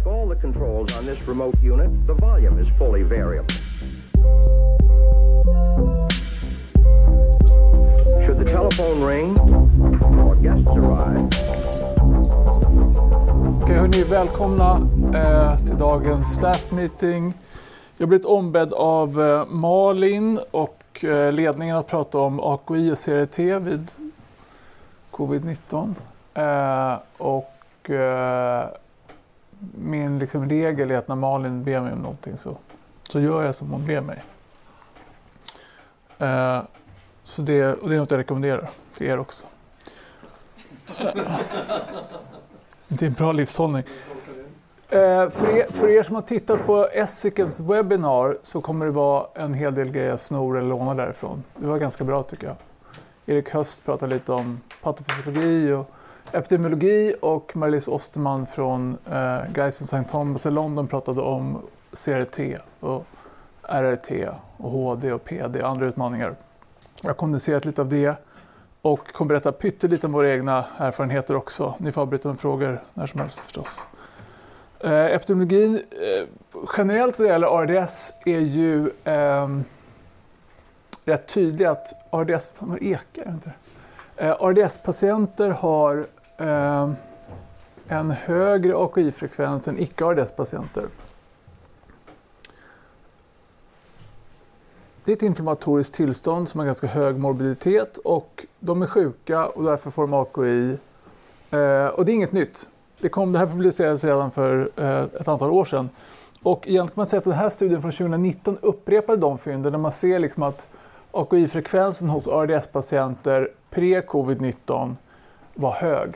Like all the controls on this remote unit, the volume is fully variable. Should the telephone ring or guests arrive, Okej, okay, hörni, välkomna eh, till dagens staff meeting. Jag har blivit ombedd av eh, Malin och eh, ledningen att prata om AKI och CRT vid covid-19. Eh, och eh, min liksom, regel är att när Malin ber mig om någonting så, så gör jag som hon ber mig. Eh, så det, och det är något jag rekommenderar till er också. Det är en bra livshållning. Eh, för, er, för er som har tittat på Essikems webbinar så kommer det vara en hel del grejer jag snor eller lånar därifrån. Det var ganska bra tycker jag. Erik Höst pratade lite om patofysiologi och epidemiologi och Marie-Louise Osterman från eh, Guy's St. Thomas i London pratade om CRT och RRT och HD och PD och andra utmaningar. Jag har kondenserat lite av det och kommer berätta pyttelite om våra egna erfarenheter också. Ni får avbryta med frågor när som helst förstås. Eh, epidemiologin eh, generellt när det gäller ARDS är ju eh, rätt tydlig att ARDS, fan vad ekar det inte? Eh, ARDS-patienter har eh, en högre AKI-frekvens än icke-ARDS-patienter. Det är ett inflammatoriskt tillstånd som har ganska hög morbiditet och de är sjuka och därför får de AKI. Eh, och det är inget nytt. Det, kom, det här publicerades redan för eh, ett antal år sedan. Och egentligen kan man säga att den här studien från 2019 upprepade de fynden där man ser liksom att AKI-frekvensen hos ARDS-patienter pre-covid-19 var hög,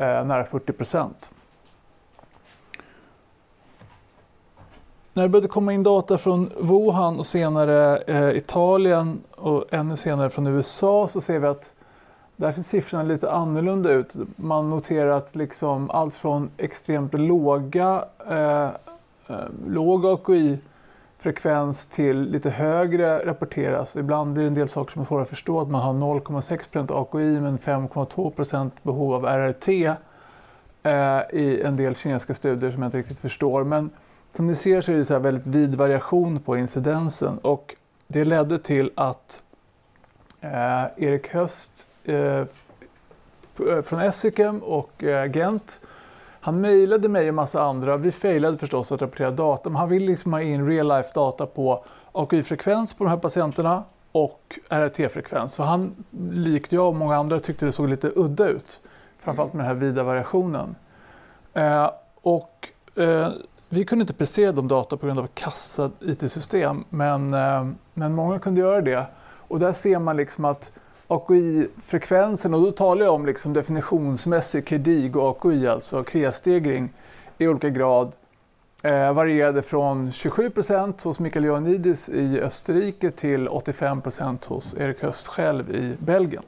Eh, nära 40 procent. När det började komma in data från Wuhan och senare eh, Italien och ännu senare från USA så ser vi att där ser siffrorna lite annorlunda ut. Man noterar att liksom allt från extremt låga, eh, eh, låg frekvens till lite högre rapporteras. Ibland är det en del saker som är svåra att förstå. Att man har 0,6% AKI men 5,2% behov av RRT eh, i en del kinesiska studier som jag inte riktigt förstår. Men som ni ser så är det så väldigt vid variation på incidensen och det ledde till att eh, Erik Höst eh, eh från Essikem och eh, Gent han mejlade mig och massa andra. Vi failade förstås att rapportera data, men han ville liksom ha in real life data på AKI-frekvens på de här patienterna och RRT-frekvens. Så han, likt jag och många andra, tyckte det såg lite udda ut. Framförallt med den här vida variationen. Eh, och eh, vi kunde inte prestera de data på grund av kassa IT-system, men, eh, men många kunde göra det. Och där ser man liksom att AKI-frekvensen, och då talar jag om liksom definitionsmässig KDIG och AKI, alltså kreastegring i olika grad, eh, varierade från 27 procent hos Mikael Ioannidis i Österrike till 85 procent hos Erik Höst själv i Belgien.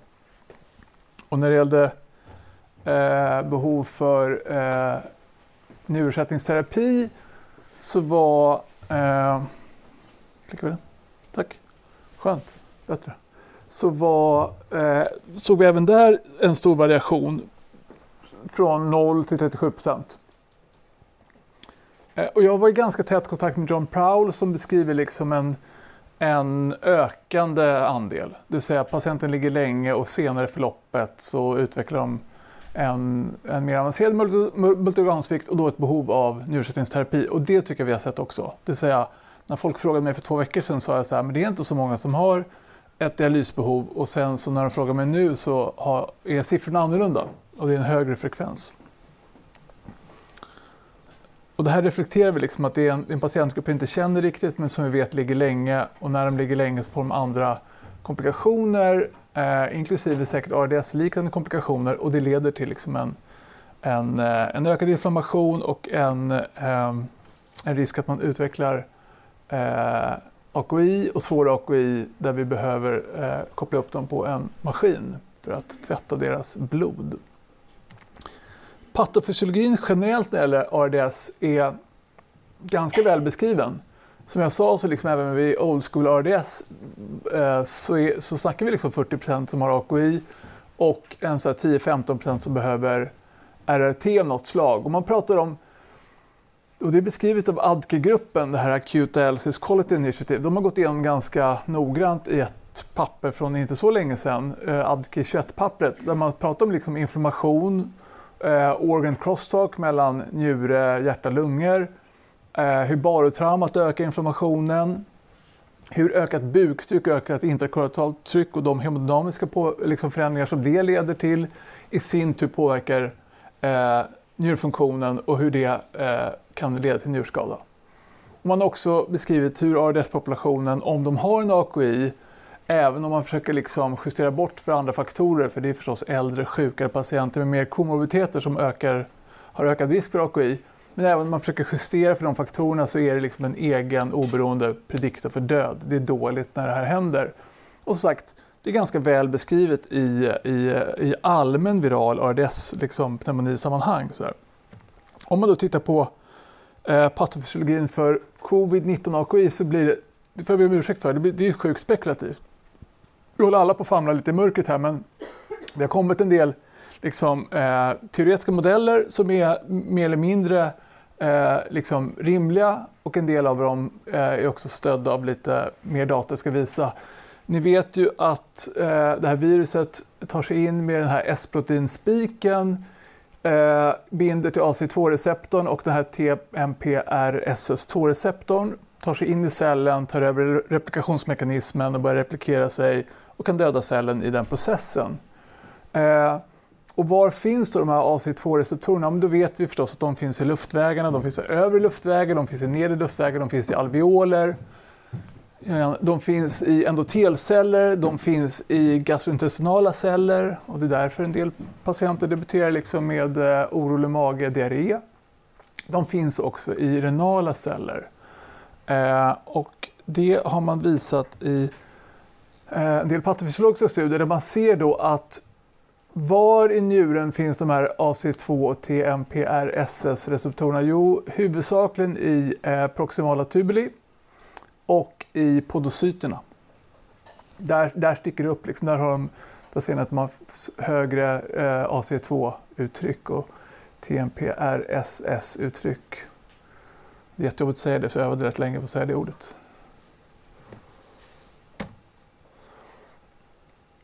Och när det gällde eh, behov för eh, njurersättningsterapi så var... Eh, klickar vi den? Tack. Skönt. Bättre. Så var, eh, såg vi även där en stor variation från 0 till 37 procent. Eh, och jag var i ganska tät kontakt med John Prowl som beskriver liksom en, en ökande andel. Det vill säga patienten ligger länge och senare i förloppet så utvecklar de en, en mer avancerad multiorgansvikt och då ett behov av njursättningsterapi. Och det tycker jag vi har sett också. Det vill säga, när folk frågade mig för två veckor sedan sa jag så här, men det är inte så många som har ett dialysbehov och sen så när de frågar mig nu så har, är siffrorna annorlunda och det är en högre frekvens. Och det här reflekterar vi liksom att det är en, en patientgrupp vi inte känner riktigt men som vi vet ligger länge och när de ligger länge så får de andra komplikationer eh, inklusive säkert ARDS-liknande komplikationer och det leder till liksom en, en, eh, en ökad inflammation och en, eh, en risk att man utvecklar eh, AKI och svåra AKI där vi behöver eh, koppla upp dem på en maskin för att tvätta deras blod. Patofysiologin generellt när det gäller ARDS är ganska väl beskriven som jag sa så liksom även vid old school RDS eh, så, är, så snackar vi liksom 40% som har AKI och en 10-15% som behöver RRT av något slag. Och man pratar om och det är beskrivet av ADKE-gruppen, det här Acute Dialysis Quality Initiative. De har gått igenom ganska noggrant i ett papper från inte så länge sedan, eh, ADKE 21-pappret, där man pratar om liksom information, eh, organ crosstalk mellan njure, hjärta, lungor, eh, hur barotraumat ökar inflammationen, hur ökat buktryck, ökat intrakoratalt tryck och de hemodynamiska på, liksom förändringar som det leder till i sin tur påverkar eh, njurfunktionen och hur det eh, kan leda till njurskada. Man har också beskrivit hur ARDS-populationen, om de har en AKI, även om man försöker liksom justera bort för andra faktorer, för det är förstås äldre, sjukare patienter med mer komorbiditeter som ökar, har ökad risk för AKI. Men även om man försöker justera för de faktorerna så är det liksom en egen oberoende prediktor för död. Det är dåligt när det här händer. Och som sagt, det är ganska väl beskrivet i, i, i allmän viral ARDS, liksom pneumonisammanhang. Så här. Om man då tittar på eh, patofysiologin för covid-19 AKI så blir det, det får jag be om ursäkt för, det, blir, det är sjukt spekulativt. Vi håller alla på att famla lite i mörkret här men det har kommit en del liksom, eh, teoretiska modeller som är mer eller mindre eh, liksom rimliga och en del av dem eh, är också stödda av lite mer data jag ska visa. Ni vet ju att eh, det här viruset tar sig in med den här S-proteinspiken, eh, binder till AC2-receptorn och den här TMPRSS2-receptorn tar sig in i cellen, tar över replikationsmekanismen och börjar replikera sig och kan döda cellen i den processen. Eh, och var finns då de här AC2-receptorerna? Ja, då vet vi förstås att de finns i luftvägarna, de finns i övre luftvägar, de finns i nedre luftvägar, de finns i alveoler. De finns i endotelceller, de finns i gastrointestinala celler och det är därför en del patienter debuterar liksom med eh, orolig mage, diarré. De finns också i renala celler. Eh, och det har man visat i eh, en del patofysiologiska studier där man ser då att var i njuren finns de här AC2 och TMPRSS-receptorerna? Jo, huvudsakligen i eh, proximala tubuli och i podocyterna. Där, där sticker det upp, liksom, där, har de, där ser ni att de har högre eh, AC2-uttryck och TMPRSS-uttryck. Det är jättejobbigt att säga det, så jag övade rätt länge på att säga det ordet.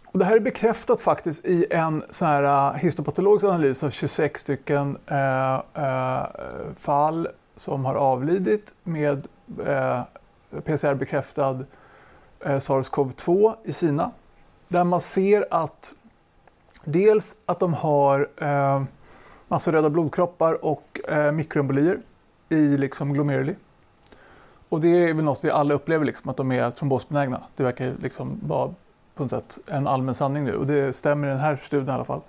Och det här är bekräftat faktiskt i en sån här uh, histopatologisk analys av 26 stycken uh, uh, fall som har avlidit med PCR-bekräftad eh, SARS-CoV-2 i Kina. Där man ser att dels att de har eh, massor röda blodkroppar och eh, mikroembolier i liksom glomeruli. Och det är väl något vi alla upplever, liksom, att de är trombosbenägna. Det verkar liksom vara på något sätt en allmän sanning nu och det stämmer i den här studien i alla fall.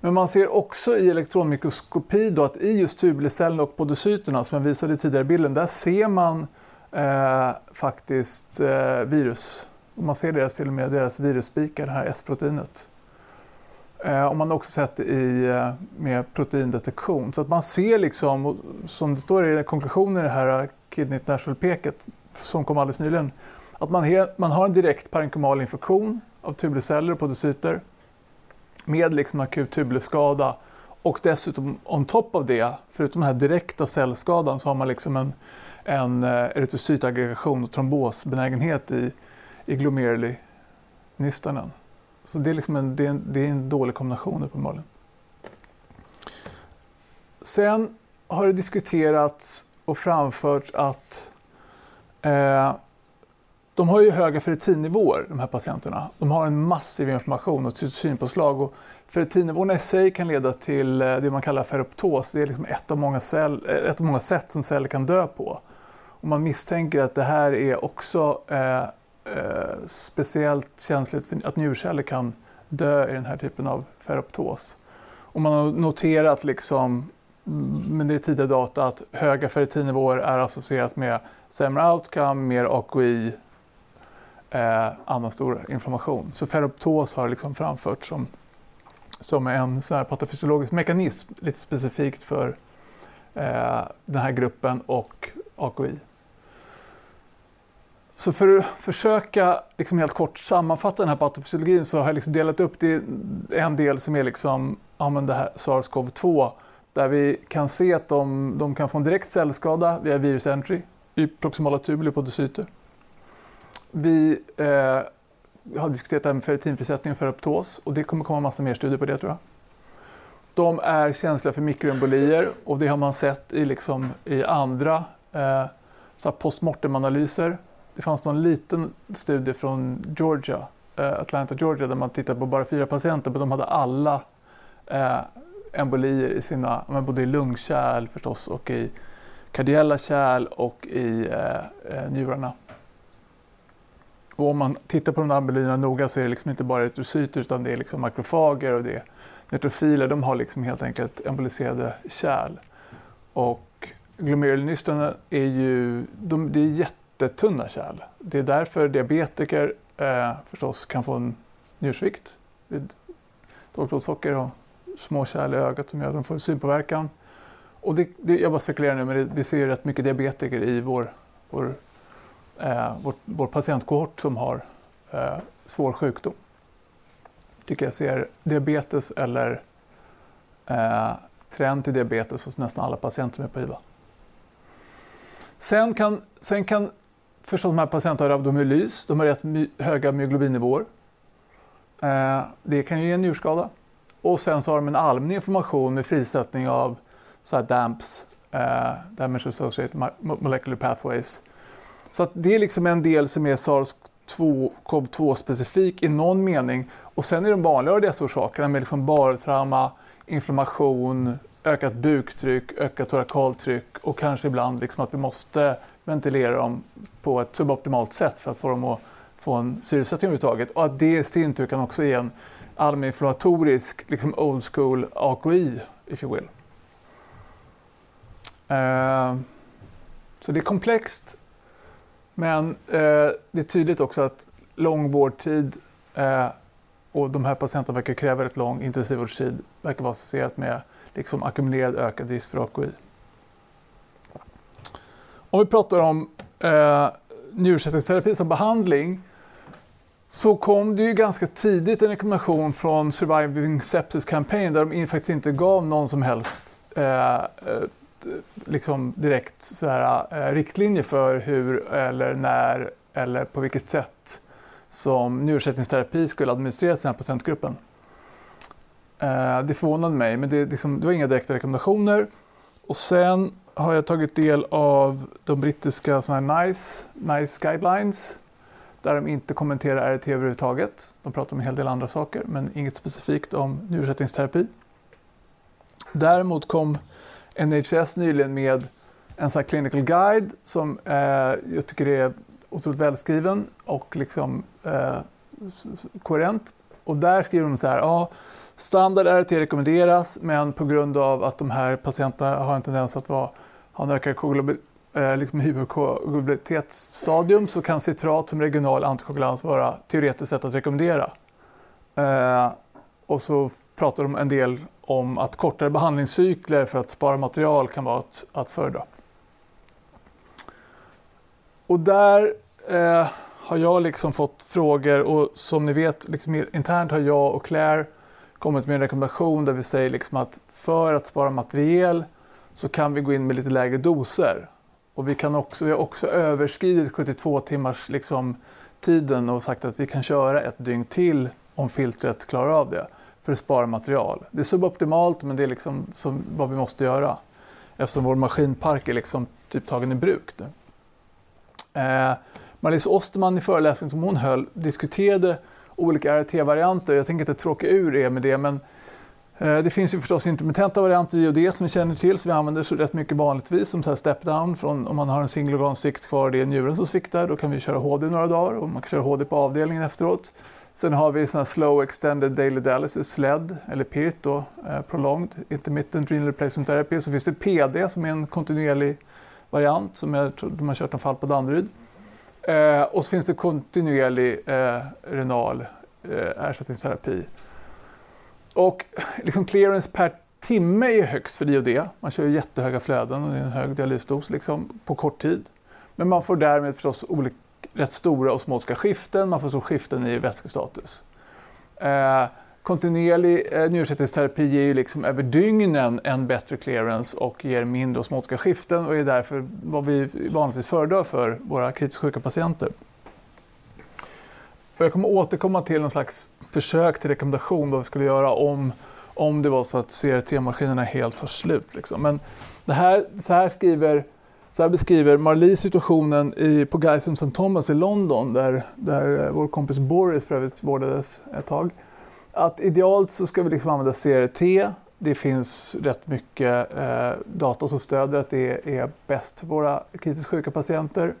Men man ser också i elektronmikroskopi då att i just tubulicellen och podocyterna som jag visade i tidigare bilden, där ser man eh, faktiskt eh, virus. Man ser deras, till och med deras virusspikar, det här S-proteinet. Eh, och man har också sett det i, eh, med proteindetektion. Så att man ser liksom, som det står i konklusionen i det här Kidney International-peket som kom alldeles nyligen, att man, he, man har en direkt parenkymal infektion av tubuleceller och podocyter med liksom akut tubuleskada och dessutom on top av det, förutom den här direkta cellskadan, så har man liksom en, en eh, erytrocytaggregation och trombosbenägenhet i, i glomeruli-nystanen. Så det är, liksom en, det är, en, det är en dålig kombination uppenbarligen. Sen har det diskuterats och framförts att eh, de har ju höga ferritinnivåer, de här patienterna. De har en massiv inflammation och cytosinpåslag. Och ferritinnivåerna i sig kan leda till eh, det man kallar ferroptos. Det är liksom ett, av många cell, eh, ett av många sätt som celler kan dö på. Och man misstänker att det här är också eh, eh, speciellt känsligt för att njurceller kan dö i den här typen av ferroptos. Och man har noterat liksom, mm, men det är tidiga data att höga ferritinnivåer är associerat med sämre outcome, mer AKI, eh, annan stor inflammation. Så ferroptos har liksom framförts som, som en så här patofysiologisk mekanism lite specifikt för eh, den här gruppen och AKI. Så för att försöka liksom helt kort sammanfatta den här patofysiologin så har jag liksom delat upp det i en del som är liksom, ja, men det här SARS-CoV-2 där vi kan se att de, de kan få en direkt cellskada via virusentry i proximala tubuler på podocyter. Vi eh, har diskuterat det här med ferritinfrisättning för aptos och det kommer komma massa mer studier på det tror jag. De är känsliga för mikroembolier och det har man sett i, liksom, i andra eh, postmortem-analyser. Det fanns någon liten studie från Georgia, eh, Atlanta, Georgia där man tittade på bara fyra patienter men de hade alla eh, embolier i sina, både i lungkärl förstås och i kardiella kärl och i eh, eh njurarna. Och om man tittar på de där embolierna noga så är det liksom inte bara erytrocyter utan det är liksom makrofager och det är neutrofiler. De har liksom helt enkelt emboliserade kärl. Och glomerulnystrarna är ju de, det är jättetunna kärl. Det är därför diabetiker eh, förstås kan få en njursvikt vid lågt blodsocker och små kärl i ögat som gör att de får synpåverkan. Och det, det, jag bara spekulerar nu, men det, vi ser ju rätt mycket diabetiker i vår, vår, eh, vår, vår patientkohort som har eh, svår sjukdom. tycker jag ser diabetes eller eh, trend till diabetes hos nästan alla patienter som är på IVA. Sen kan, sen kan förstås de här patienterna har rabdomylys, de har rätt my, höga myoglobinnivåer. Eh, det kan ju ge en njurskada. Och sen så har de en allmän information med frisättning av så här DAMPs, eh, Damage Associated Molecular Pathways. Så att det är liksom en del som är SARS-CoV-2 specifik i någon mening. Och sen är de vanligare dessa orsakerna med liksom bartrauma, inflammation, ökat buktryck, ökat torakaltryck och kanske ibland liksom att vi måste ventilera dem på ett suboptimalt sätt för att få dem att få en syresättning överhuvudtaget. Och att det i sin tur kan också ge en allmäninflammatorisk, liksom old school AKI, if you will. Eh, så det är komplext, men eh, det är tydligt också att lång vårdtid eh, och de här patienterna verkar kräva rätt lång intensivvårdstid, verkar vara associerat med liksom ackumulerad ökad risk för AKI. Om vi pratar om eh, njursättningsterapi som behandling så kom det ju ganska tidigt en rekommendation från Surviving Sepsis Campaign där de faktiskt inte gav någon som helst eh, eh liksom direkt sådär, eh, riktlinjer för hur eller när eller på vilket sätt som njursättningsterapi skulle administreras i den här patientgruppen. Eh, det förvånade mig, men det, liksom, det var inga direkta rekommendationer. Och sen har jag tagit del av de brittiska såna NICE, NICE guidelines där de inte kommenterar RT överhuvudtaget. De pratar om en hel del andra saker, men inget specifikt om njursättningsterapi. Däremot kom NHS nyligen med en sån här clinical guide som eh, jag tycker är otroligt välskriven och liksom, eh, koherent. Och där skriver de så här, ja, standard RT rekommenderas men på grund av att de här patienterna har en tendens att vara, har en ökad liksom hyperkoagulabilitetsstadium så kan citrat som regional antikoagulans vara teoretiskt sett att rekommendera. Eh, och så pratar de en del om att kortare behandlingscykler för att spara material kan vara att, att föredra. Och där eh, har jag liksom fått frågor och som ni vet liksom internt har jag och Claire kommit med en rekommendation där vi säger liksom att för att spara material så kan vi gå in med lite lägre doser. Och vi, kan också, vi har också överskridit 72 timmars liksom, tiden och sagt att vi kan köra ett dygn till om filtret klarar av det för att spara material. Det är suboptimalt men det är liksom som, vad vi måste göra eftersom vår maskinpark är liksom typ tagen i bruk. Nu. Eh, Marlies Osterman i föreläsningen som hon höll diskuterade olika RT-varianter. Jag tänker inte tråka ur er med det men Eh, det finns ju förstås intermittenta varianter i IOD som vi känner till, så vi använder så rätt mycket vanligtvis som step-down. Om man har en single organsikt kvar, det är njuren som sviktar, då kan vi köra HD några dagar och man kan köra HD på avdelningen efteråt. Sen har vi såna slow extended daily dialysis, SLED, eller PIRT då, eh, prolonged intermittent renal replacement therapy. Så finns det PD som är en kontinuerlig variant som jag tror de har kört en fall på Danderyd. Eh, och så finns det kontinuerlig eh, renal eh, ersättningsterapi. Och liksom clearance per timme är högst för IOD. Man kör jättehöga flöden och det är en hög dialysdos liksom, på kort tid. Men man får därmed förstås olika, rätt stora osmotiska skiften. Man får så skiften i vätskestatus. Eh, kontinuerlig eh, njursättningsterapi ger ju liksom över dygnen en bättre clearance och ger mindre osmotiska skiften och är därför vad vi vanligtvis föredrar för våra kritiskt sjuka patienter. Och jag kommer återkomma till någon slags försök till rekommendation vad vi skulle göra om, om det var så att CRT-maskinerna helt tar slut. Liksom. Men det här, så, här skriver, så här beskriver Marlies situationen i, på Guy's St. Thomas i London där, där eh, vår kompis Boris för övrigt vårdades ett tag. Att idealt så ska vi liksom använda CRT. Det finns rätt mycket eh, data som stöder att det är bäst för våra kritiskt sjuka patienter.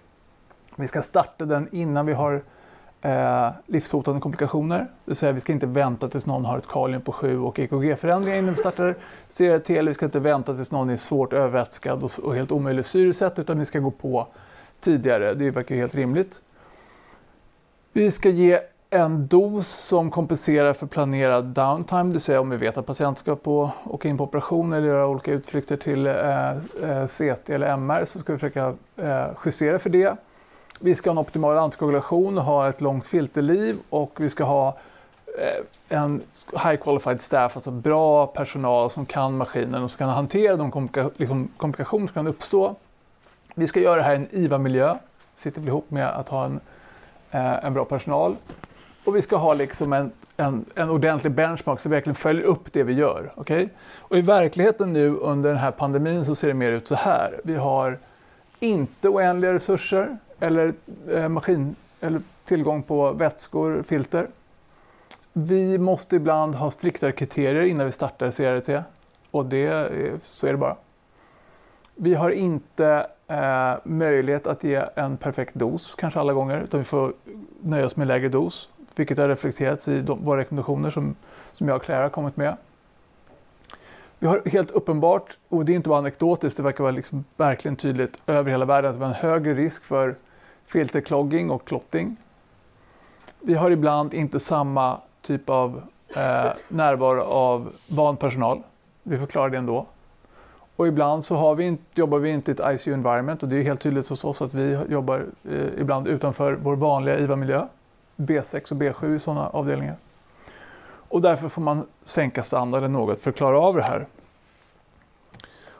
Vi ska starta den innan vi har eh, livshotande komplikationer. Det vill säga vi ska inte vänta tills någon har ett kalium på 7 och EKG-förändringar innan vi startar CRT. Eller vi ska inte vänta tills någon är svårt övervätskad och, och helt omöjlig syresätt utan vi ska gå på tidigare. Det verkar helt rimligt. Vi ska ge en dos som kompenserar för planerad downtime, det vill säga om vi vet att patienten ska på, åka in på operation eller göra olika utflykter till eh, eh CT eller MR så ska vi försöka eh, justera för det. Vi ska ha en optimal antikoagulation och ha ett långt filterliv och vi ska ha eh, en high qualified staff, alltså bra personal som kan maskinen och som kan hantera de komplika liksom, komplikationer som kan uppstå. Vi ska göra det här i en IVA-miljö, sitter väl ihop med att ha en, eh, en bra personal. Och vi ska ha liksom en, en, en ordentlig benchmark så vi verkligen följer upp det vi gör. Okay? Och i verkligheten nu under den här pandemin så ser det mer ut så här. Vi har inte oändliga resurser eller eh, maskin eller tillgång på vätskor, filter. Vi måste ibland ha striktare kriterier innan vi startar CRT och det, så är det bara. Vi har inte eh, möjlighet att ge en perfekt dos kanske alla gånger utan vi får nöja oss med lägre dos vilket har reflekterats i de, våra rekommendationer som, som jag och Claire har kommit med. Vi har helt uppenbart, och det är inte bara anekdotiskt, det verkar vara liksom verkligen tydligt över hela världen att vi har en högre risk för filterklogging och klotting. Vi har ibland inte samma typ av eh, närvaro av van personal. Vi förklarar det ändå. Och ibland så har vi inte, jobbar vi inte i ett ICU-environment och det är helt tydligt hos oss att vi jobbar eh, ibland utanför vår vanliga IVA-miljö. B6 och B7 i sådana avdelningar. Och därför får man sänka standarden något för att klara av det här.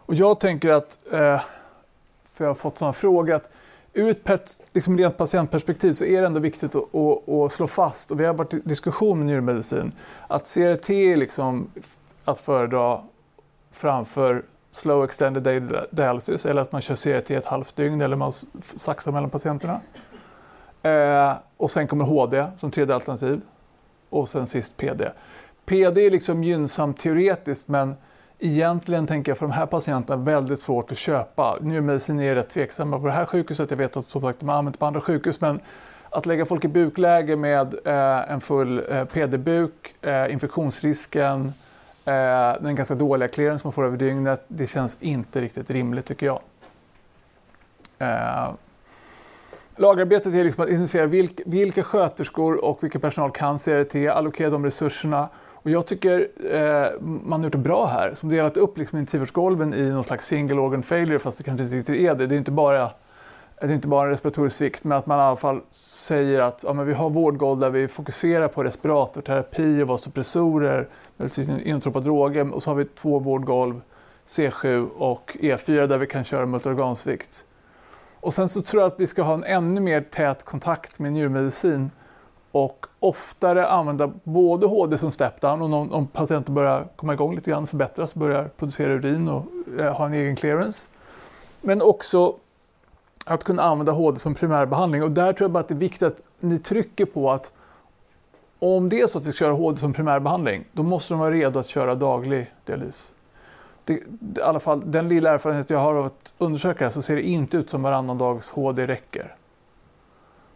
Och jag tänker att, eh, för jag har fått sådana frågor, att ur ett liksom rent patientperspektiv så är det ändå viktigt att, att, att, slå fast, och vi har varit i diskussion med njurmedicin, att CRT är liksom att föredra framför slow extended day dialysis eller att man kör CRT ett halvt dygn eller man saxar mellan patienterna. Eh, och sen kommer HD som tredje alternativ. Och sen sist PD. PD är liksom gynnsamt teoretiskt men egentligen tänker jag för de här patienterna väldigt svårt att köpa. Njurmedicin är rätt tveksamma på det här sjukhuset. Jag vet att som sagt, de har använt på andra sjukhus men att lägga folk i bukläge med eh, en full eh, PD-buk, eh, infektionsrisken, eh, den ganska dåliga clearance man får över dygnet, det känns inte riktigt rimligt tycker jag. Eh, Lagarbetet är liksom att identifiera vilka sköterskor och vilken personal kan CRT, allokera de resurserna. Och jag tycker eh, man har gjort det bra här, som delat upp liksom intensivvårdsgolven i någon slags single organ failure, fast det kanske inte riktigt är det. Det är inte bara, det är inte bara en respiratorisk svikt, men att man i alla fall säger att ja, men vi har vårdgolv där vi fokuserar på respiratorterapi och vasopressorer, inotropa droger, och så har vi två vårdgolv, C7 och E4, där vi kan köra multiorgansvikt. Och sen så tror jag att vi ska ha en ännu mer tät kontakt med njurmedicin och oftare använda både HD som step-down och om, om patienten börjar komma igång lite grann, förbättras, börjar producera urin och eh, ha en egen clearance. Men också att kunna använda HD som primärbehandling och där tror jag bara att det är viktigt att ni trycker på att om det är så att vi ska köra HD som primärbehandling, då måste de vara redo att köra daglig dialys det, i alla fall den lilla erfarenhet jag har av att undersöka det så ser det inte ut som varannan dags HD räcker.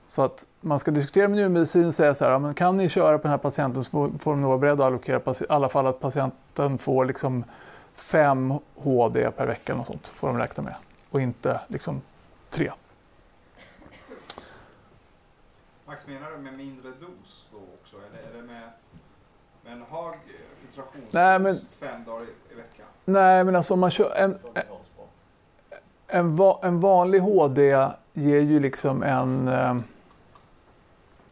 Så att man ska diskutera med njurmedicin och säga så här, men kan ni köra på den här patienten så får de nog vara beredda att allokera i alla fall att patienten får liksom fem HD per vecka eller sånt, får de räkna med. Och inte liksom tre. Max, menar du med mindre dos då också? Eller är det med, med en hög filtrationsdos fem dagar i veckan? Nej, men alltså om man kör en, en, va, en vanlig HD ger ju liksom en, eh,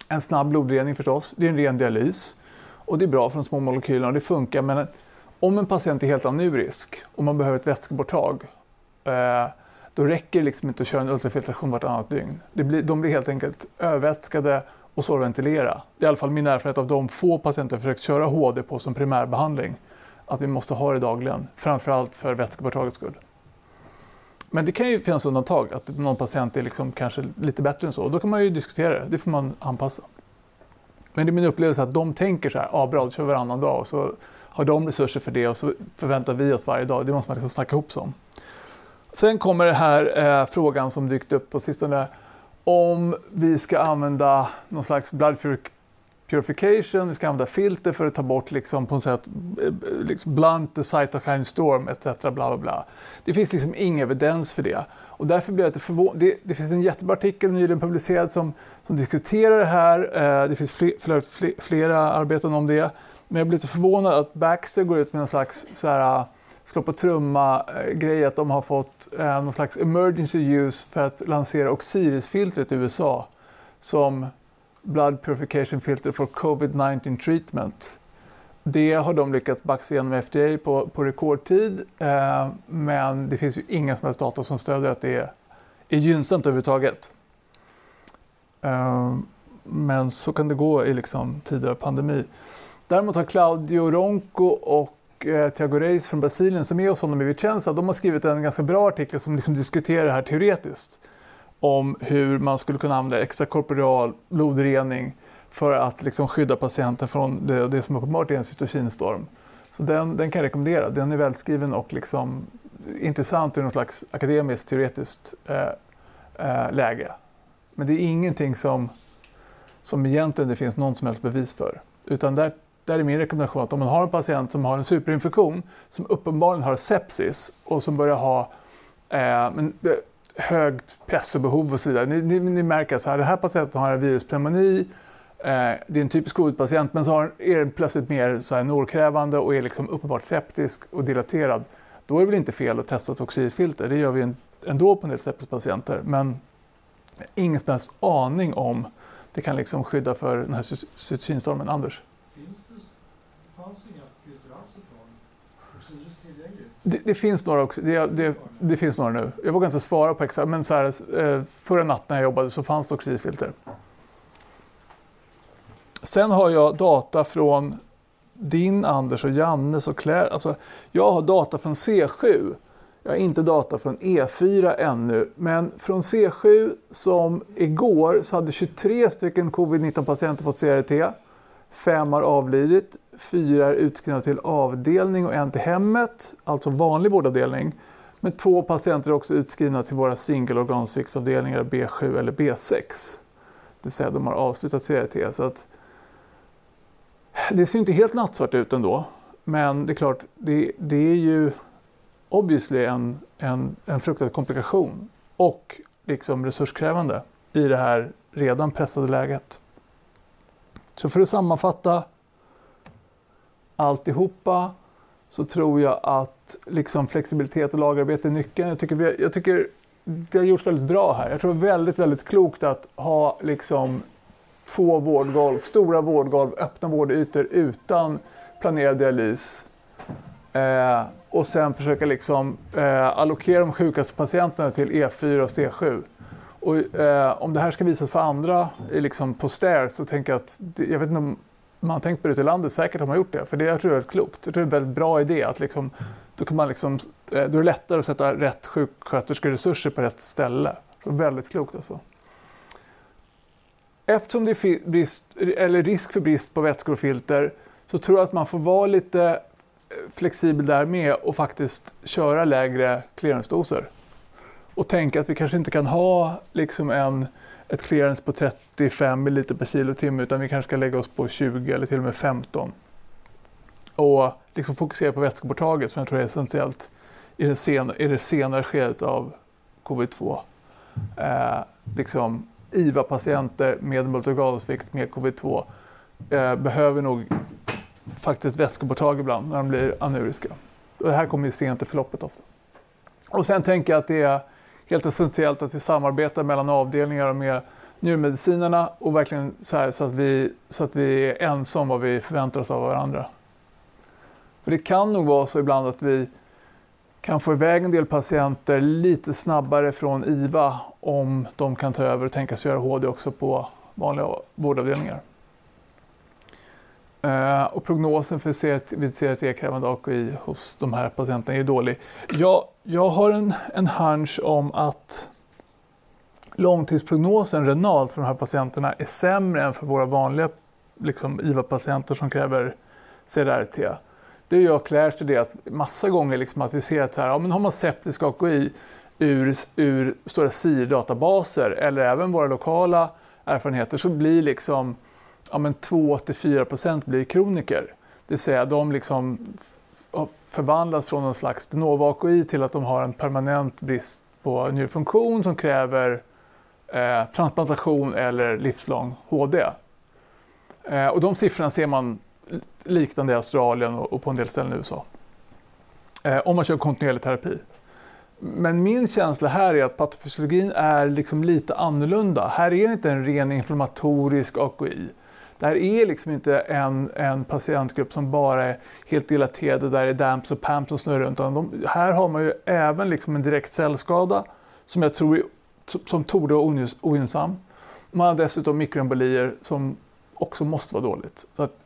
en snabb blodrening förstås. Det är en ren dialys. Och det är bra för de små molekylerna och det funkar. Men om en patient är helt anurisk och man behöver ett vätskeborttag eh, då räcker det liksom inte att köra en ultrafiltration vartannat dygn. Det blir, de blir helt enkelt övervätskade och svårventilera. Det är i alla fall min erfarenhet av de få patienter jag försökt köra HD på som primärbehandling. Att vi måste ha det dagligen, framförallt för vätskeborttagets skull. Men det kan ju finnas undantag, att någon patient är liksom kanske lite bättre än så. Då kan man ju diskutera det, det får man anpassa. Men det är min upplevelse att de tänker så här, ah, bra, då kör vi varannan dag. Och så har de resurser för det och så förväntar vi oss varje dag. Det måste man liksom snacka ihop sig om. Sen kommer den här eh, frågan som dykt upp på sistone. Om vi ska använda någon slags blood purification, vi ska använda filter för att ta bort liksom, på något sätt eh, liksom blunt the cytokine storm etc. Bla, bla, bla. Det finns liksom ingen evidens för det. Och därför blir jag lite förvånad. Det, det, finns en jättebra artikel nyligen publicerad som, som diskuterar det här. Eh, det finns fler, fler, flera arbeten om det. Men jag blir lite förvånad att Baxter går ut med någon slags så här, eh, slå på trumma-grej eh, att de har fått eh, någon slags emergency use för att lansera Oxiris-filtret i USA som blood purification filter for covid-19 treatment. Det har de lyckats baxa igenom FDA på, på rekordtid eh, men det finns ju inga som helst data som stödjer att det är, är gynnsamt överhuvudtaget. Eh, men så kan det gå i liksom, tider av pandemi. Däremot har Claudio Ronco och eh, Thiago Reis från Brasilien som är hos honom i Vicenza, de har skrivit en ganska bra artikel som liksom diskuterar det här teoretiskt. Om hur man skulle kunna använda extrakorporeal blodrening för att liksom skydda patienten från det, det som uppenbart är en cytokinstorm. Så den, den kan jag rekommendera. Den är välskriven och liksom intressant ur något slags akademiskt teoretiskt eh, eh, läge. Men det är ingenting som, som egentligen det finns någon som helst bevis för. Utan där där är min rekommendation att om man har en patient som har en superinfektion, som uppenbarligen har sepsis och som börjar ha eh, men, högt pressbehov och så vidare. Ni, ni, ni märker att den här patienten har en viruspneumoni, eh, det är en typisk covid-patient, men så har, är den plötsligt mer så här, norkrävande och är liksom uppenbart septisk och dilaterad. Då är det väl inte fel att testa toxidfilter, det gör vi ändå på en del sepsispatienter. Men ingen som helst aning om det kan liksom skydda för den här cytokinstormen. Anders? fanns inga det, det, finns några också. Det, det, det, finns några nu. Jag vågar inte svara på exakt, men så här, eh, förra natten när jag jobbade så fanns det oxidfilter. Sen har jag data från din, Anders och Jannes och Claire. Alltså, jag har data från C7. Jag har inte data från E4 ännu, men från C7 som igår så hade 23 stycken covid-19 patienter fått CRT. Fem har avlidit, fyra är utskrivna till avdelning och en till hemmet, alltså vanlig vårdavdelning. Men två patienter är också utskrivna till våra singelorgansviktsavdelningar B7 eller B6. Det vill säga de har avslutat CRT. Så att det ser inte helt nattsvart ut ändå. Men det är klart, det, det är ju obviously en, en, en fruktad komplikation och liksom resurskrävande i det här redan pressade läget. Så för att sammanfatta alltihopa så tror jag att liksom flexibilitet och lagarbete är nyckeln. Jag tycker, vi, jag tycker det har gjorts väldigt bra här. Jag tror det är väldigt, väldigt klokt att ha liksom få vårdgolv, stora vårdgolv, öppna vårdytor utan planerad dialys. Eh, och sen försöka liksom, eh, allokera de sjukaste patienterna till E4 och C7. Och, eh, om det här ska visas för andra liksom på STAIR så tänker jag att, jag vet inte om man har tänkt på det ute i landet, säkert har man gjort det, för det jag tror jag är klokt. Jag tror det är en väldigt bra idé att liksom, då, kan man liksom, eh, då är det lättare att sätta rätt sjuksköterskeresurser på rätt ställe. Så väldigt klokt alltså. Eftersom det är brist, eller risk för brist på vätskor och filter så tror jag att man får vara lite eh, flexibel där med och faktiskt köra lägre clearancedoser och tänka att vi kanske inte kan ha liksom en, ett clearance på 35 ml per kilotimme utan vi kanske ska lägga oss på 20 eller till och med 15. Och liksom fokusera på vätskeborttaget som jag tror är essentiellt i det, sen, i det senare skedet av covid-2. Eh, liksom IVA-patienter med multiorgansvikt med covid-2 eh, behöver nog faktiskt vätskeborttag ibland när de blir anuriska. Och det här kommer ju sent i förloppet ofta. Och sen tänker jag att det är helt essentiellt att vi samarbetar mellan avdelningar och med njurmedicinerna och verkligen så, här, så, att vi, så att vi är ensamma om vad vi förväntar oss av varandra. För det kan nog vara så ibland att vi kan få iväg en del patienter lite snabbare från IVA om de kan ta över och tänka sig göra HD också på vanliga vårdavdelningar. Eh, och prognosen för CRT, vid CRT-krävande AKI hos de här patienterna är dålig. Jag, jag har en, en hunch om att långtidsprognosen renalt för de här patienterna är sämre än för våra vanliga liksom, IVA-patienter som kräver CRT. Det gör Claire studerat massa gånger liksom, att vi ser att här, ja, men har man septisk AKI ur, ur stora SIR-databaser eller även våra lokala erfarenheter så blir liksom ja, 2-4% blir kroniker. Det vill säga de liksom förvandlas från någon slags de novo AKI till att de har en permanent brist på njurfunktion som kräver eh, transplantation eller livslång HD. Eh, och de siffrorna ser man liknande i Australien och, och på en del ställen i USA. Eh, om man kör kontinuerlig terapi. Men min känsla här är att patofysiologin är liksom lite annorlunda. Här är det inte en ren inflammatorisk AKI. Det här är liksom inte en, en patientgrupp som bara är helt dilaterade där det är DAMPs och PAMPs som snurrar runt. De, här har man ju även liksom en direkt cellskada som jag tror är, som torde vara ogynnsam. Man har dessutom mikroembolier som också måste vara dåligt. Så att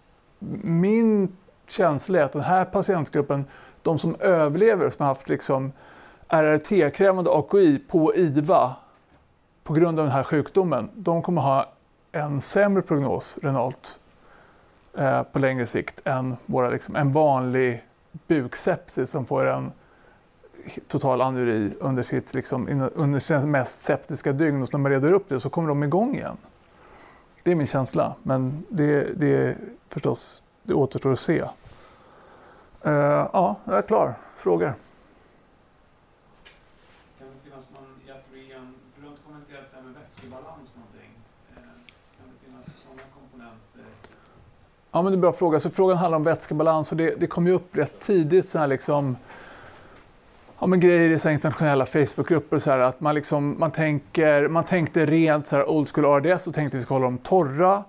min känsla är att den här patientgruppen, de som överlever, som har haft liksom RRT-krävande AKI på IVA på grund av den här sjukdomen, de kommer ha en sämre prognos renalt eh, på längre sikt än våra, liksom, en vanlig buksepsis som får en total anuri under sitt, liksom, under sina mest septiska dygn och så när man reder upp det så kommer de igång igen. Det är min känsla, men det, det är förstås, det återstår att se. Uh, ja, jag är klar. Frågor? Kan det finnas någon iatrogen, för du har inte kommenterat det här med vätskebalans någonting. Uh, kan det finnas sådana komponenter? Ja, men det är en bra fråga. Så frågan handlar om vätskebalans och det, det kom ju upp rätt tidigt så här liksom ja, men grejer i så internationella Facebookgrupper. Så här, att man, liksom, man, tänker, man tänkte rent så här, old school RDS och tänkte att vi ska hålla dem torra.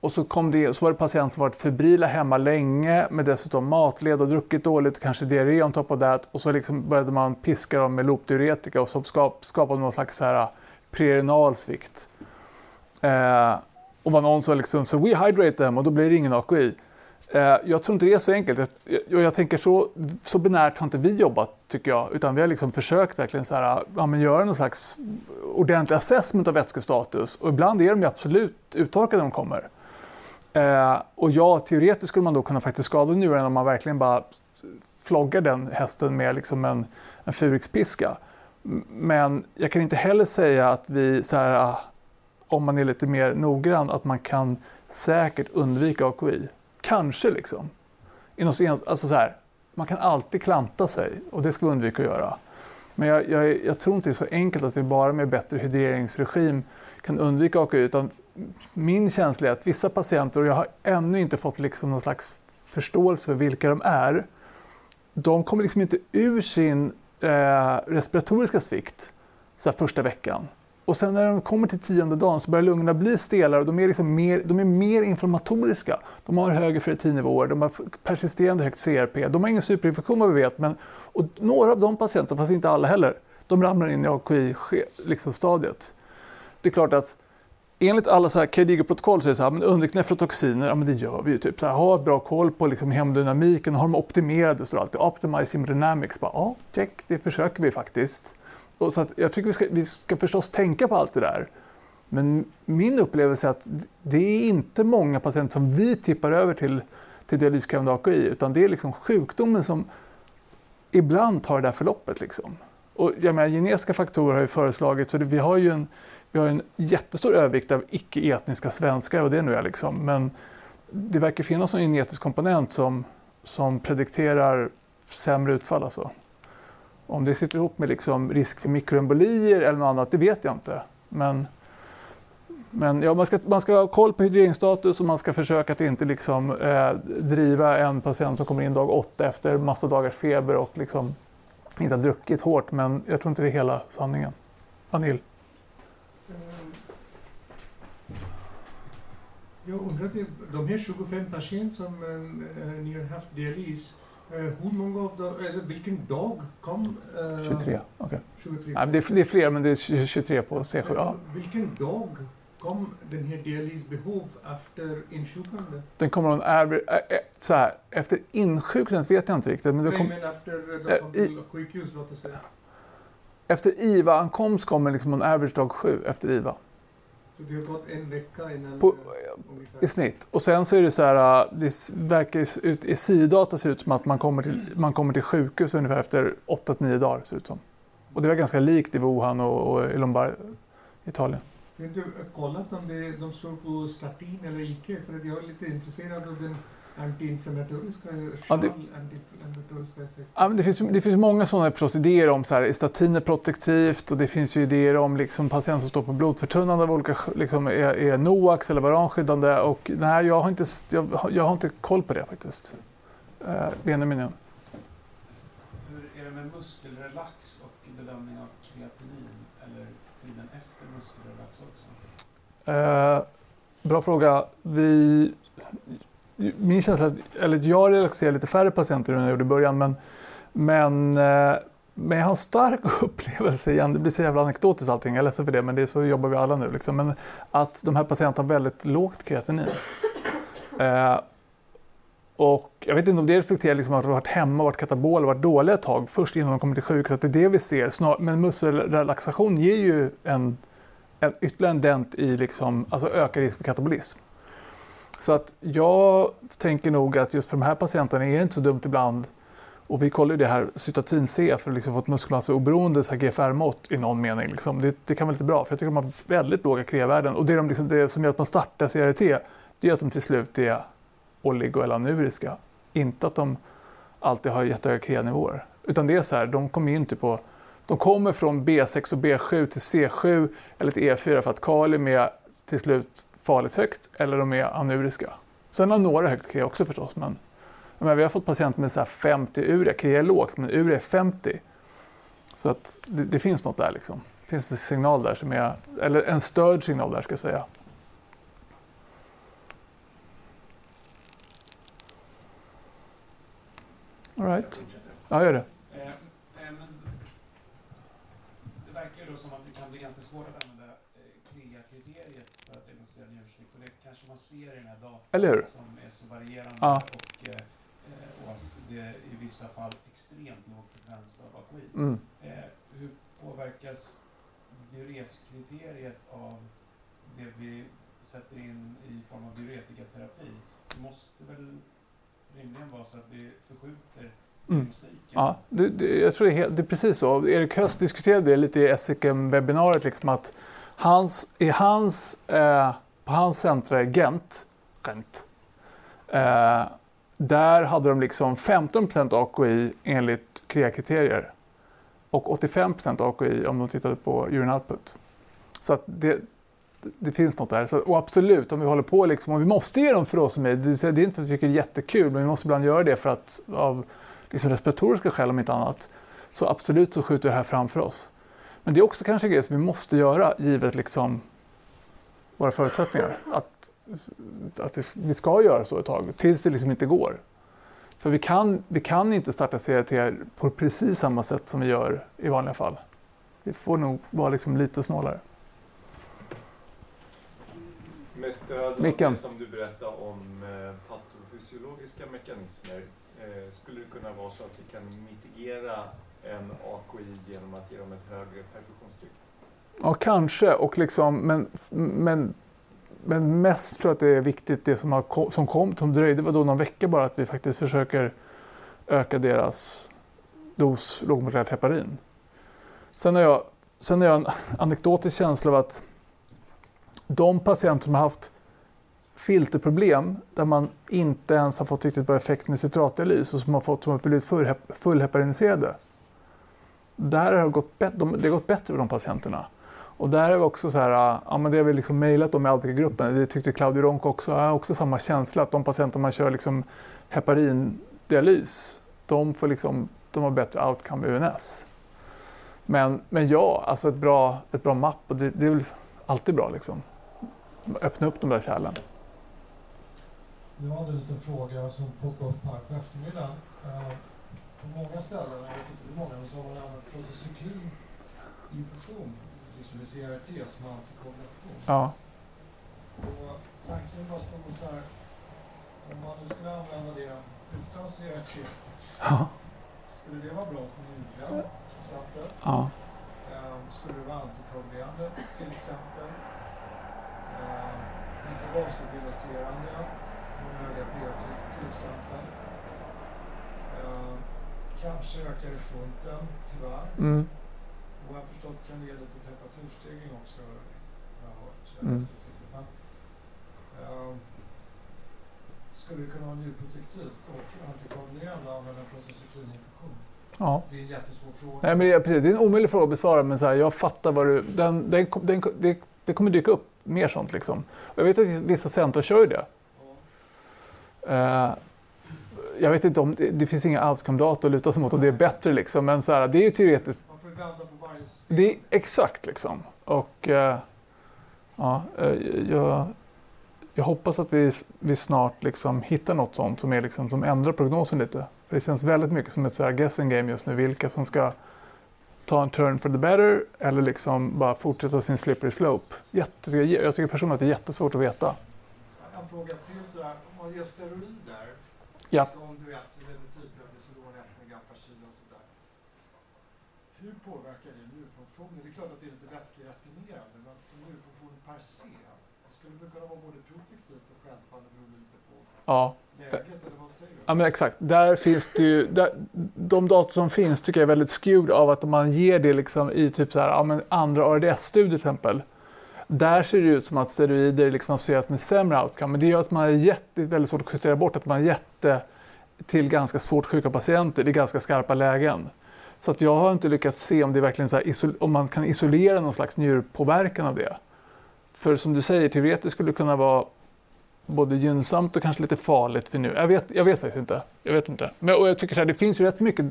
Och så, kom det, så var det patienter som varit febrila hemma länge med dessutom matled och druckit dåligt, kanske diarré on top of that. Och så liksom började man piska dem med loopdiuretika och så skap, skapade någon slags så här, prerenal svikt. Eh, och var någon som liksom, så we hydrate them och då blir det ingen AKI. Eh, jag tror inte det är så enkelt. Jag, jag, tänker så, så binärt har inte vi jobbat tycker jag. Utan vi har liksom försökt verkligen så här, ja, men göra någon slags ordentlig assessment av vätskestatus. Och ibland är de ju absolut uttorkade när de kommer. Eh, och ja, teoretiskt skulle man då kunna faktiskt skada njuren om man verkligen bara floggar den hästen med liksom en, en furikspiska. Men jag kan inte heller säga att vi, så här, ah, om man är lite mer noggrann, att man kan säkert undvika AKI. Kanske liksom. Alltså så här, man kan alltid klanta sig och det ska vi undvika att göra. Men jag, jag, jag, tror inte det är så enkelt att vi bara med bättre hydreringsregim kan undvika AKI. Utan min känsla är att vissa patienter, och jag har ännu inte fått liksom någon slags förståelse för vilka de är, de kommer liksom inte ur sin eh, respiratoriska svikt så första veckan. Och sen när de kommer till tionde dagen så börjar lungorna bli stelare och de är, liksom mer, de är mer inflammatoriska. De har högre ferritinnivåer, de har persisterande högt CRP, de har ingen superinfektion vad vi vet. Men, och några av de patienterna, fast inte alla heller, de ramlar in i AKI-stadiet. Liksom det är klart att enligt alla så här KDIGO-protokoll så är det så här, men undvik nefrotoxiner, ja men det gör vi ju. Typ. Så här, ha bra koll på liksom hemodynamiken, har de optimerade, står alltid. Optimize hemodynamics, bara, ja check, det försöker vi faktiskt. Och så att jag tycker vi ska, vi ska förstås tänka på allt det där. Men min upplevelse är att det är inte många patienter som vi tippar över till, till dialyskrävande AKI, utan det är liksom sjukdomen som ibland tar det där förloppet. Liksom. Och jag menar, genetiska faktorer har ju föreslagits så det, vi har ju en, vi har en jättestor övervikt av icke-etniska svenskar och det är nu jag liksom. Men det verkar finnas en genetisk komponent som, som predikterar sämre utfall. Alltså. Om det sitter ihop med liksom risk för mikroembolier eller något annat, det vet jag inte. Men, men ja, man, ska, man ska ha koll på hydreringsstatus och man ska försöka att inte liksom, eh, driva en patient som kommer in dag åtta efter massa dagars feber och liksom inte har druckit hårt. Men jag tror inte det är hela sanningen. Anil? Jag undrar, typ, de här 25 patienter som eh, ni har haft dialys, hur många av dem, eller vilken dag kom? eh, 23. okej. 23. Nej, men det, är, det är fler, men det är 20 23 på C7. Ja. Eh, Vilken dag kom den här dialysbehov efter insjuknande? Den kommer någon så här, efter insjuknandet vet jag inte riktigt. Men det Nej, kom, men efter Eh, de kom i- till sjukhus, låt oss säga. efter IVA-ankomst kommer liksom någon average dag 7 efter IVA. Så det har gått en vecka innan På, eh. I snitt. Och sen så är det så här, äh, det verkar ut, i SIDA-data ser ut som att man kommer till, man kommer till sjukhus ungefär efter 8-9 dagar ser det ut som. Och det var ganska likt i Wuhan och, och i Lombard, Italien. Har du kollat om det, de står på statin eller icke? För att jag är lite intresserad av den antiinflammatoriska, Ja, det-. Ja, men det, finns, det finns många sådana förstås idéer om så här, är statin är protektivt och det finns ju idéer om liksom, patienter som står på blodförtunnande av olika liksom, är, är NOAX eller varanskyddande och nej, jag har inte, jag, har- jag har inte koll på det faktiskt. Uh, Benjamin igen. Hur är det med muskelrelax och bedömning av kreatinin eller tiden efter muskelrelax också? Eh, bra fråga. Vi, min känsla att eller jag relaxerar lite färre patienter än jag gjorde i början men, men, eh, men jag har en stark upplevelse igen. Det blir så jävla anekdotiskt allting. Jag är ledsen för det men det är så jobbar vi alla nu. Liksom. Men att de här patienterna har väldigt lågt kreatinin. Eh, och jag vet inte om det reflekterar liksom att de har varit hemma, varit katabola, varit dåliga ett tag först innan de kommer till sjukhuset, Att det är det vi ser. Snar, men muskelrelaxation ger ju en en, ytterligare en dent i liksom, alltså ökad risk för katabolism. Så att jag tänker nog att just för de här patienterna är det inte så dumt ibland och vi kollar ju det här cytatin C för att liksom få ett muskelmasseoberoende GFR-mått i någon mening. Liksom. Det, det kan vara lite bra för jag tycker de har väldigt låga krevärden och det, de liksom, det som gör att man startar CRT det är att de till slut är oligo eller anuriska. Inte att de alltid har jättehöga kreanivåer. Utan det är så här, de kommer ju inte på de kommer från B6 och B7 till C7 eller till E4 för att kalium är till slut farligt högt eller de är anuriska. Sen har några högt krea också förstås. Men, men vi har fått patienter med så här 50 urea. krea är lågt men urea är 50. Så att det, det finns något där liksom. Det finns en signal där som är, eller en störd signal där ska jag säga. All right. Ja, gör det. Eh, eh, det verkar då som att det kan bli ganska svårt att använda eh, Diagnostisera njursnitt. Och det kanske man ser i den här datan Eller hur? som är så varierande Ja. och, eh, och att det i vissa fall extremt låg frekvens av AKI. Mm. Eh, hur påverkas diureskriteriet av det vi sätter in i form av diuretikaterapi? Det måste väl rimligen vara så att vi förskjuter Mm. Ja, det, det, jag tror det är, helt, det är precis så. Erik Höst diskuterade det lite i SICM-webbinariet. Liksom att hans, i hans, eh, på hans centra i Gent, Gent eh, där hade de liksom 15% AKI enligt KREA-kriterier och 85% AKI om de tittade på urine output. Så att det, det finns något där. Så, och absolut, om vi håller på liksom, och vi måste ge dem furosemid. Det, det är inte för att vi tycker det är jättekul, men vi måste ibland göra det för att av liksom respiratoriska skäl om inte annat. Så absolut så skjuter det här framför oss. Men det är också kanske en grej som vi måste göra givet liksom våra förutsättningar. Att, att vi- ska göra så ett tag, tills det liksom inte går. För vi kan, vi kan inte starta CRT på precis samma sätt som vi gör i vanliga fall. Vi får nog vara liksom lite snålare. Med stöd av det som du berättade om eh, patofysiologiska mekanismer eh, skulle det kunna vara så att vi kan mitigera en AKI genom att ge dem ett högre perfusionstryck? Ja, kanske. Och liksom, men, men, men mest tror jag att det är viktigt det som, har, som kom, som dröjde var då någon vecka bara, att vi faktiskt försöker öka deras dos lågmolekylärt heparin. Sen har jag, sen har jag en anekdotisk känsla av att de patienter som har haft filterproblem där man inte ens har fått riktigt bra effekt med citratdialys och som har, fått, som har blivit fullhepariniserade. Där har det gått, de, det har gått bättre för de patienterna. Och där är vi också så här, äh, ja men det har vi liksom mejlat om i Altica-gruppen, det tyckte Claudio Ronk också, jag har också samma känsla att de patienter man kör liksom heparindialys, de, får liksom, de har bättre outcome UNS. Men, men ja, alltså ett bra, ett bra mapp, och det, det är väl alltid bra liksom. Öppna upp de där kärlen. Jag hade en liten fråga som poppade upp här på eftermiddagen. Eh, på många ställen, jag vet inte hur många, men så har man använt protocyklin infusion, liksom i CRT som antikoagulation. Ja. Och tanken var så här, om man nu skulle använda det utan CRT, Ja. skulle det vara bra för njurkräm till exempel? ja. Eh, skulle det vara antikoagulerande till exempel? Eh, inte vasodilaterande höga pH till exempel. Eh, kanske ökar i shunten, tyvärr. Mm. Vad jag förstått kan det leda till temperaturstegring också, har jag hört. Mm. men, ehm, skulle det kunna vara njurprotektivt och antikoagulerande att använda protocyclininfektion? ja. Det är en jättesvår fråga. Nej, men det, är, precis, det är en omöjlig fråga att besvara, men så här, jag fattar vad du... Den, den, den, det, det kommer dyka upp mer sånt. Liksom. Och jag vet att vissa centra kör det. Ja. Eh, jag vet inte om det, det finns inga outcome-data att luta sig mot om det är bättre, liksom, men så här, det är ju teoretiskt. Man får vända på. Det är exakt liksom. Och eh, ja, eh, jag, jag hoppas att vi, vi snart liksom hittar något sånt som, är liksom, som ändrar prognosen lite. För det känns väldigt mycket som ett så guessing game just nu, vilka som ska ta en turn for the better eller liksom bara fortsätta sin slippery slope. Jätte, jag tycker personligen att det är jättesvårt att veta. En fråga till sådär, om man ger steroider, Ja. som du vet, som är det typ av Isolon 1 mg per kilo och sådär. Hur påverkar det njurfunktionen? Det är klart att det är lite vätskereturnerande, men för njurfunktionen per se, skulle det kunna vara både protektivt och stjälpande beroende lite på Ja, läget, eller vad säger du? Ja men exakt, där finns det ju, där, de data som finns tycker jag är väldigt skewed av att om man ger det liksom i typ så här, ja, men andra ARDS-studier till exempel. Där ser det ut som att steroider liksom associerat med sämre outcome, men det gör att man är jätte, väldigt svårt att justera bort att man är jätte till ganska svårt sjuka patienter i ganska skarpa lägen. Så att jag har inte lyckats se om det är verkligen så här, om man kan isolera någon slags njurpåverkan av det. För som du säger, teoretiskt skulle det kunna vara både gynnsamt och kanske lite farligt för nu. Jag vet, jag vet faktiskt inte. Jag vet inte. Men, och jag tycker så här, det finns ju rätt mycket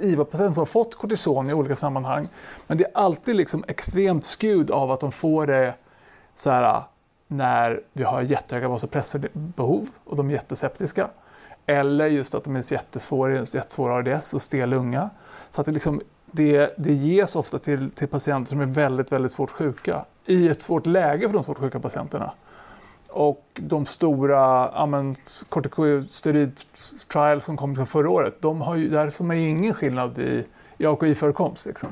IVA-patienter som har fått kortison i olika sammanhang. Men det är alltid liksom extremt skud av att de får det så här, äh, när vi har jättehöga vasopressorbehov och de är jätteseptiska. Eller just att de är jättesvåra, jättesvåra ADS och stel lunga. Så att det, liksom, det, det ges ofta till, till patienter som är väldigt, väldigt svårt sjuka. I ett svårt läge för de svårt sjuka patienterna. Och de stora kortikosterid-trials som kom liksom förra året, de har ju, där som är ju ingen skillnad i, i AKI-förekomst. Liksom.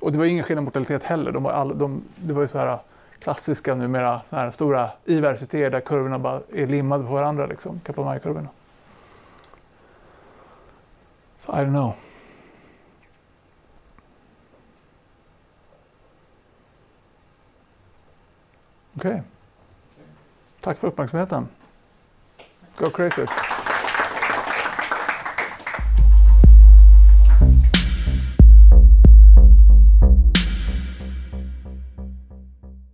Och det var ingen skillnad i mortalitet heller. De var all, de, det var ju så här klassiska numera så här stora IVRCT där kurvorna bara är limmade på varandra, liksom, Kaplan-Meier-kurvorna. Så I don't know. Okej. Tack för uppmärksamheten. Go crazy.